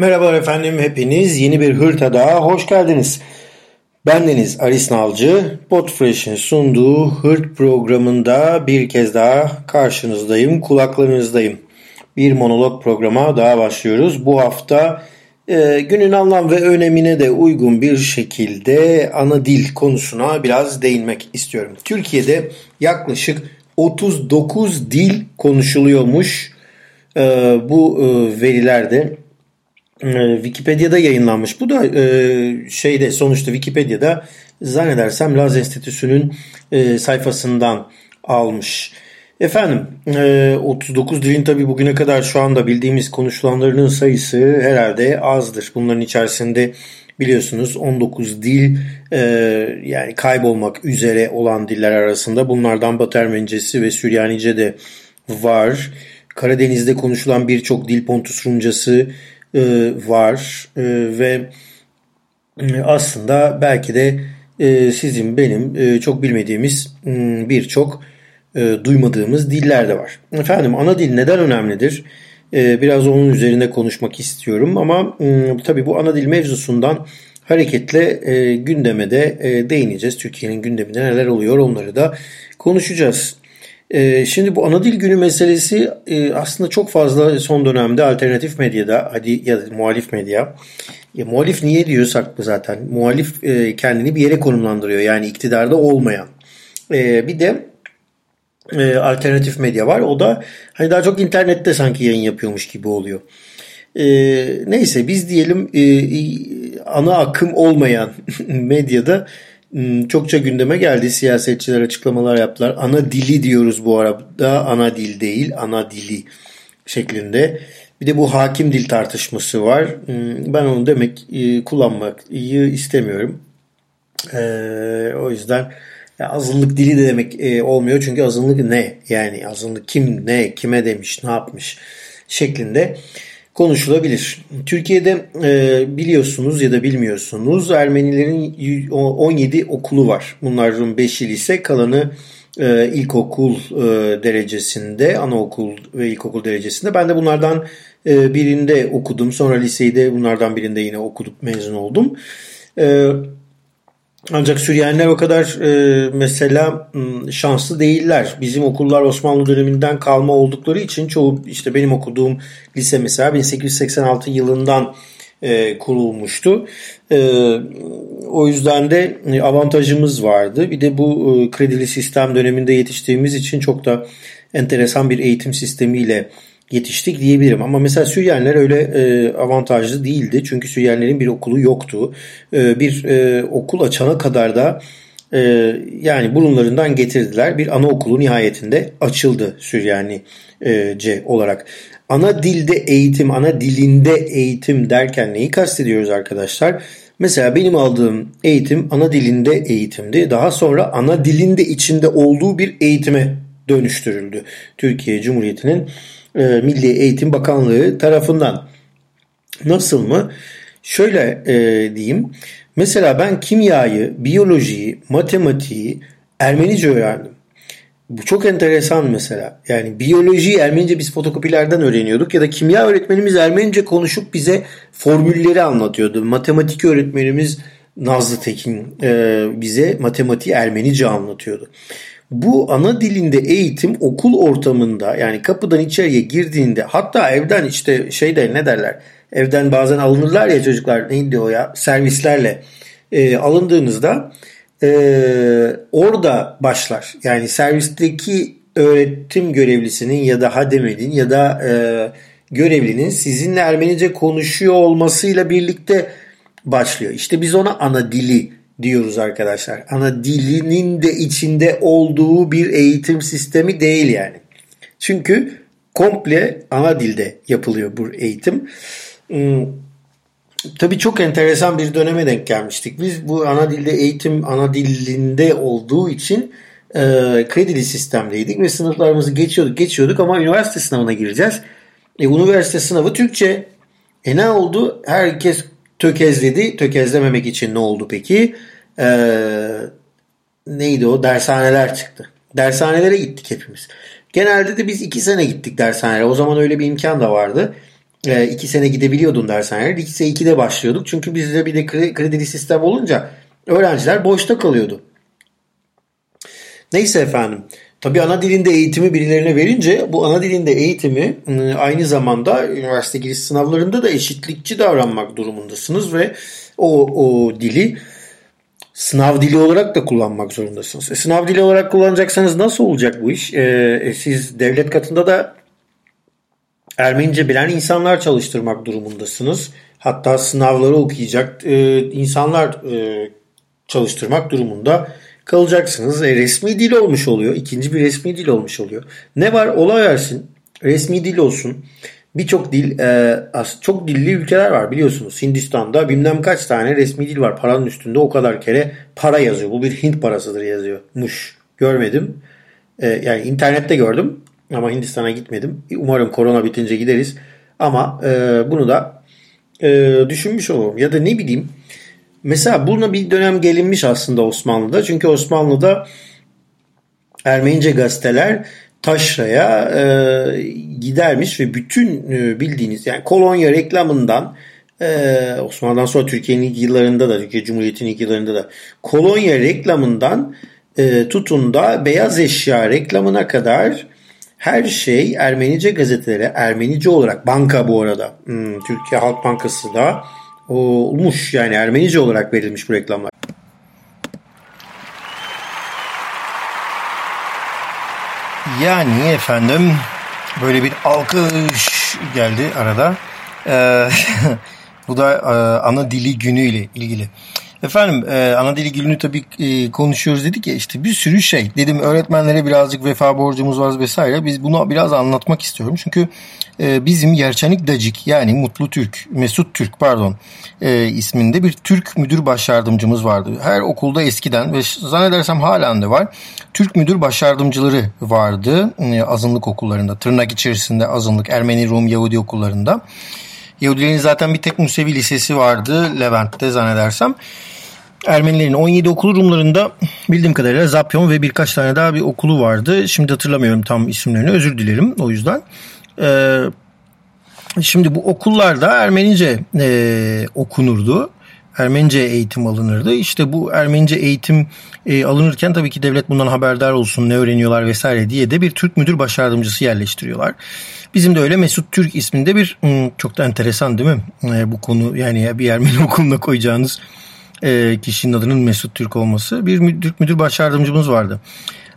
Merhabalar efendim hepiniz yeni bir hırta hoş geldiniz. Bendeniz Aris Nalcı, Podfresh'in sunduğu hırt programında bir kez daha karşınızdayım, kulaklarınızdayım. Bir monolog programa daha başlıyoruz. Bu hafta e, günün anlam ve önemine de uygun bir şekilde ana dil konusuna biraz değinmek istiyorum. Türkiye'de yaklaşık 39 dil konuşuluyormuş. E, bu e, verilerde e, Wikipedia'da yayınlanmış. Bu da e, şeyde sonuçta Wikipedia'da zannedersem Laz Enstitüsü'nün e, sayfasından almış. Efendim e, 39 dilin tabi bugüne kadar şu anda bildiğimiz konuşulanlarının sayısı herhalde azdır. Bunların içerisinde biliyorsunuz 19 dil e, yani kaybolmak üzere olan diller arasında bunlardan Batı Ermenicesi ve Süryanice de var. Karadeniz'de konuşulan birçok dil Pontus Rumcası e, var e, ve e, aslında belki de e, sizin benim e, çok bilmediğimiz birçok e, duymadığımız diller de var. Efendim ana dil neden önemlidir? E, biraz onun üzerine konuşmak istiyorum ama e, tabii bu ana dil mevzusundan hareketle e, gündeme de e, değineceğiz. Türkiye'nin gündeminde neler oluyor onları da konuşacağız. E, şimdi bu ana dil günü meselesi e, aslında çok fazla son dönemde alternatif medyada hadi ya da muhalif medya. Ya, muhalif niye diyorsak bu zaten. Muhalif e, kendini bir yere konumlandırıyor yani iktidarda olmayan. E, bir de e, alternatif medya var. O da hani daha çok internette sanki yayın yapıyormuş gibi oluyor. E, neyse biz diyelim e, ana akım olmayan medyada çokça gündeme geldi. Siyasetçiler açıklamalar yaptılar. Ana dili diyoruz bu arada. Ana dil değil, ana dili şeklinde. Bir de bu hakim dil tartışması var. Hmm, ben onu demek e, kullanmayı istemiyorum. E, o yüzden azınlık dili de demek e, olmuyor. Çünkü azınlık ne? Yani azınlık kim ne, kime demiş, ne yapmış şeklinde konuşulabilir. Türkiye'de e, biliyorsunuz ya da bilmiyorsunuz Ermenilerin 17 okulu var. Bunların 5'i lise kalanı e, ilkokul e, derecesinde, anaokul ve ilkokul derecesinde. Ben de bunlardan e, birinde okudum. Sonra liseyi de bunlardan birinde yine okuduk, mezun oldum. E, ancak Süryaniler o kadar e, mesela şanslı değiller. Bizim okullar Osmanlı döneminden kalma oldukları için çoğu işte benim okuduğum lise mesela 1886 yılından e, kurulmuştu. E, o yüzden de avantajımız vardı. Bir de bu e, kredili sistem döneminde yetiştiğimiz için çok da enteresan bir eğitim sistemiyle yetiştik diyebilirim. Ama mesela Süryaniler öyle e, avantajlı değildi. Çünkü Süryanilerin bir okulu yoktu. E, bir e, okul açana kadar da e, yani burunlarından getirdiler. Bir anaokulu nihayetinde açıldı Süryanice olarak. Ana dilde eğitim, ana dilinde eğitim derken neyi kastediyoruz arkadaşlar? Mesela benim aldığım eğitim ana dilinde eğitimdi. Daha sonra ana dilinde içinde olduğu bir eğitime dönüştürüldü. Türkiye Cumhuriyeti'nin e, Milli Eğitim Bakanlığı tarafından. Nasıl mı? Şöyle e, diyeyim. Mesela ben kimyayı, biyolojiyi, matematiği Ermenice öğrendim. Bu çok enteresan mesela. Yani biyolojiyi Ermenice biz fotokopilerden öğreniyorduk ya da kimya öğretmenimiz Ermenice konuşup bize formülleri anlatıyordu. Matematik öğretmenimiz Nazlı Tekin e, bize matematiği Ermenice anlatıyordu. Bu ana dilinde eğitim okul ortamında yani kapıdan içeriye girdiğinde hatta evden işte şeyde ne derler evden bazen alınırlar ya çocuklar neydi o ya servislerle e, alındığınızda e, orada başlar. Yani servisteki öğretim görevlisinin ya da hademenin ya da e, görevlinin sizinle Ermenice konuşuyor olmasıyla birlikte başlıyor. İşte biz ona ana dili diyoruz arkadaşlar. Ana dilinin de içinde olduğu bir eğitim sistemi değil yani. Çünkü komple ana dilde yapılıyor bu eğitim. Hmm, tabii çok enteresan bir döneme denk gelmiştik. Biz bu ana dilde eğitim ana dilinde olduğu için e, kredili sistemdeydik ve sınıflarımızı geçiyorduk geçiyorduk ama üniversite sınavına gireceğiz. E, üniversite sınavı Türkçe. E ne oldu? Herkes tökezledi. Tökezlememek için ne oldu peki? Ee, neydi o? Dershaneler çıktı. Dershanelere gittik hepimiz. Genelde de biz iki sene gittik dershanelere. O zaman öyle bir imkan da vardı. e, iki sene gidebiliyordun dershanelere. Lise 2'de başlıyorduk. Çünkü bizde bir de kredili sistem olunca öğrenciler boşta kalıyordu. Neyse efendim. Tabii ana dilinde eğitimi birilerine verince bu ana dilinde eğitimi ıı, aynı zamanda üniversite giriş sınavlarında da eşitlikçi davranmak durumundasınız ve o, o dili sınav dili olarak da kullanmak zorundasınız. E, sınav dili olarak kullanacaksanız nasıl olacak bu iş? E, e, siz devlet katında da Ermenice bilen insanlar çalıştırmak durumundasınız. Hatta sınavları okuyacak e, insanlar e, çalıştırmak durumunda kalacaksınız. E, resmi dil olmuş oluyor. İkinci bir resmi dil olmuş oluyor. Ne var? Olay versin. Resmi dil olsun. Birçok dil, e, çok dilli ülkeler var biliyorsunuz. Hindistan'da bilmem kaç tane resmi dil var. Paranın üstünde o kadar kere para yazıyor. Bu bir Hint parasıdır yazıyormuş. Görmedim. E, yani internette gördüm ama Hindistan'a gitmedim. Umarım korona bitince gideriz. Ama e, bunu da e, düşünmüş olurum. Ya da ne bileyim Mesela buna bir dönem gelinmiş aslında Osmanlı'da. Çünkü Osmanlı'da Ermenice gazeteler taşraya e, gidermiş ve bütün e, bildiğiniz yani kolonya reklamından e, Osmanlı'dan sonra Türkiye'nin ilk yıllarında da Türkiye Cumhuriyeti'nin ilk yıllarında da kolonya reklamından e, tutun da beyaz eşya reklamına kadar her şey Ermenice gazetelere Ermenice olarak banka bu arada hmm, Türkiye Halk Bankası da olmuş yani Ermenice olarak verilmiş bu reklamlar. Yani efendim böyle bir alkış geldi arada. Ee, bu da e, ana dili günüyle ilgili. Efendim e, ana dili gününü tabii e, konuşuyoruz dedik ya işte bir sürü şey. Dedim öğretmenlere birazcık vefa borcumuz var vesaire. Biz bunu biraz anlatmak istiyorum. Çünkü e, bizim Yerçanik Dacik yani Mutlu Türk, Mesut Türk pardon e, isminde bir Türk müdür baş yardımcımız vardı. Her okulda eskiden ve zannedersem halen de var. Türk müdür baş yardımcıları vardı e, azınlık okullarında. Tırnak içerisinde azınlık Ermeni, Rum, Yahudi okullarında. Yahudilerin zaten bir tek Musevi Lisesi vardı Levent'te zannedersem. Ermenilerin 17 okulu Rumlarında bildiğim kadarıyla Zapyon ve birkaç tane daha bir okulu vardı. Şimdi hatırlamıyorum tam isimlerini özür dilerim o yüzden. Ee, şimdi bu okullarda Ermenice e, okunurdu. Ermenice eğitim alınırdı. İşte bu Ermenice eğitim e, alınırken tabii ki devlet bundan haberdar olsun ne öğreniyorlar vesaire diye de bir Türk müdür baş yardımcısı yerleştiriyorlar. Bizim de öyle Mesut Türk isminde bir çok da enteresan değil mi? E, bu konu yani bir Ermeni okuluna koyacağınız e, kişinin adının Mesut Türk olması. Bir müdür, müdür baş yardımcımız vardı.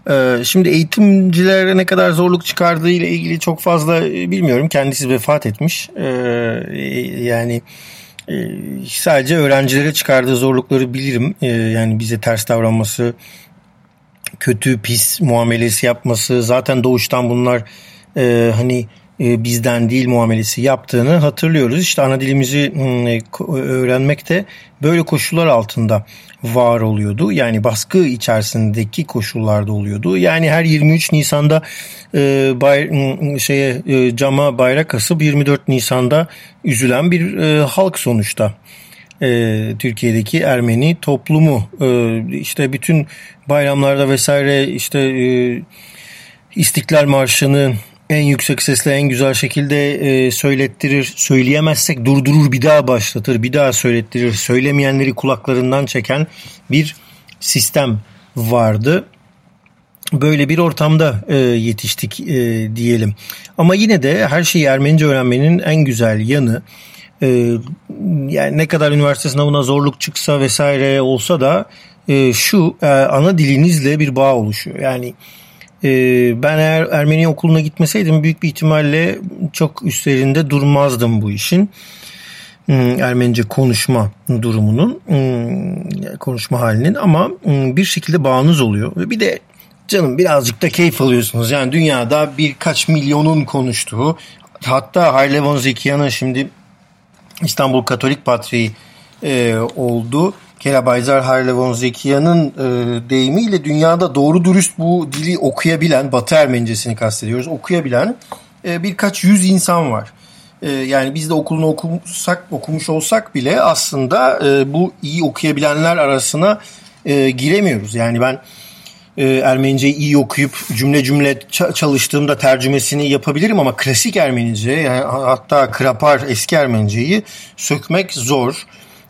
E, şimdi eğitimcilere ne kadar zorluk çıkardığı ile ilgili çok fazla e, bilmiyorum. Kendisi vefat etmiş. E, yani e, sadece öğrencilere çıkardığı zorlukları bilirim. E, yani bize ters davranması, kötü pis muamelesi yapması zaten doğuştan bunlar e, hani bizden değil muamelesi yaptığını hatırlıyoruz. İşte ana dilimizi hmm, e, öğrenmek de böyle koşullar altında var oluyordu. Yani baskı içerisindeki koşullarda oluyordu. Yani her 23 Nisan'da e, bay, hmm, şeye e, cama bayrak asıp 24 Nisan'da üzülen bir e, halk sonuçta. E, Türkiye'deki Ermeni toplumu e, işte bütün bayramlarda vesaire işte e, İstiklal Marşı'nı en yüksek sesle en güzel şekilde e, söylettirir. Söyleyemezsek durdurur bir daha başlatır. Bir daha söylettirir. Söylemeyenleri kulaklarından çeken bir sistem vardı. Böyle bir ortamda e, yetiştik e, diyelim. Ama yine de her şeyi Ermenice öğrenmenin en güzel yanı e, yani ne kadar üniversite sınavına zorluk çıksa vesaire olsa da e, şu e, ana dilinizle bir bağ oluşuyor. Yani ben eğer Ermeni okuluna gitmeseydim büyük bir ihtimalle çok üstlerinde durmazdım bu işin. Hmm, Ermenice konuşma durumunun, hmm, konuşma halinin ama hmm, bir şekilde bağınız oluyor. Ve bir de canım birazcık da keyif alıyorsunuz. Yani dünyada birkaç milyonun konuştuğu hatta Harlevon Zekiyan'ın şimdi İstanbul Katolik Patriği e, oldu. Kelabayzar Harlevon Zekiya'nın e, deyimiyle dünyada doğru dürüst bu dili okuyabilen, Batı Ermenicesini kastediyoruz, okuyabilen e, birkaç yüz insan var. E, yani biz de okulunu okumuşsak, okumuş olsak bile aslında e, bu iyi okuyabilenler arasına e, giremiyoruz. Yani ben e, Ermeniceyi iyi okuyup cümle cümle çalıştığımda tercümesini yapabilirim ama klasik Ermenice yani hatta krapar eski Ermeniceyi sökmek zor.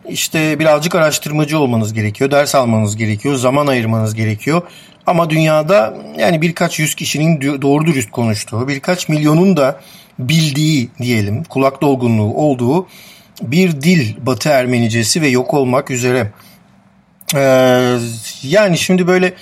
İşte birazcık araştırmacı olmanız gerekiyor, ders almanız gerekiyor, zaman ayırmanız gerekiyor. Ama dünyada yani birkaç yüz kişinin doğru dürüst konuştuğu, birkaç milyonun da bildiği diyelim, kulak dolgunluğu olduğu bir dil Batı Ermenicesi ve yok olmak üzere. Ee, yani şimdi böyle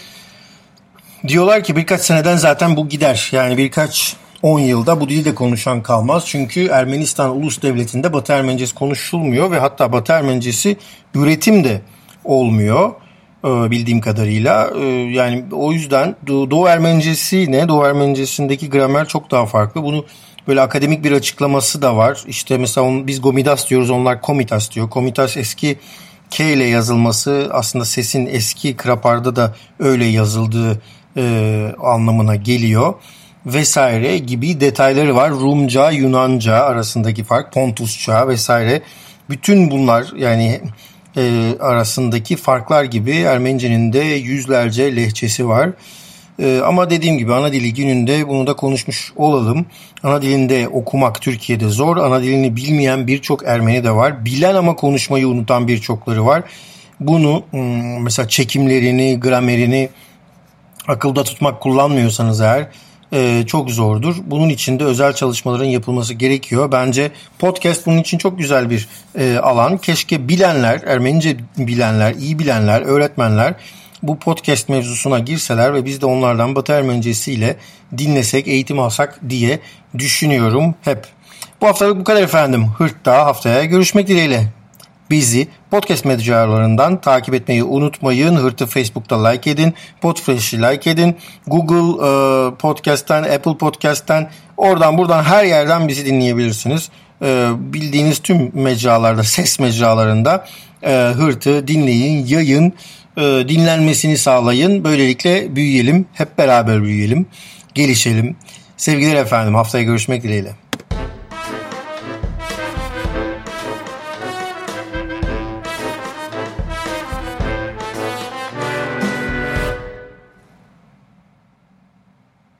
diyorlar ki birkaç seneden zaten bu gider. Yani birkaç 10 yılda bu dilde konuşan kalmaz. Çünkü Ermenistan Ulus Devleti'nde Batı Ermenicesi konuşulmuyor ve hatta Batı Ermenicesi üretim de olmuyor e, bildiğim kadarıyla. E, yani o yüzden Doğu Ermenicesi ne? Doğu Ermenicesindeki gramer çok daha farklı. Bunu böyle akademik bir açıklaması da var. İşte mesela biz Gomidas diyoruz onlar Komitas diyor. Komitas eski K ile yazılması aslında sesin eski Krapar'da da öyle yazıldığı e, anlamına geliyor vesaire gibi detayları var. Rumca, Yunanca arasındaki fark, Pontusça vesaire. Bütün bunlar yani e, arasındaki farklar gibi Ermenice'nin de yüzlerce lehçesi var. E, ama dediğim gibi ana dili gününde bunu da konuşmuş olalım. Ana dilinde okumak Türkiye'de zor. Ana dilini bilmeyen birçok Ermeni de var. Bilen ama konuşmayı unutan birçokları var. Bunu hmm, mesela çekimlerini, gramerini akılda tutmak kullanmıyorsanız eğer e, çok zordur. Bunun için de özel çalışmaların yapılması gerekiyor. Bence podcast bunun için çok güzel bir e, alan. Keşke bilenler, Ermenice bilenler, iyi bilenler, öğretmenler bu podcast mevzusuna girseler ve biz de onlardan Batı Ermenicesi ile dinlesek, eğitim alsak diye düşünüyorum hep. Bu haftalık bu kadar efendim. Hırt'ta haftaya görüşmek dileğiyle. Bizi podcast mecralarından takip etmeyi unutmayın. Hırtı Facebook'ta like edin. Podfresh'i like edin. Google e, Podcast'ten, Apple Podcast'ten oradan buradan her yerden bizi dinleyebilirsiniz. E, bildiğiniz tüm mecralarda, ses mecralarında e, Hırtı dinleyin, yayın, e, dinlenmesini sağlayın. Böylelikle büyüyelim, hep beraber büyüyelim, gelişelim. Sevgiler efendim, haftaya görüşmek dileğiyle.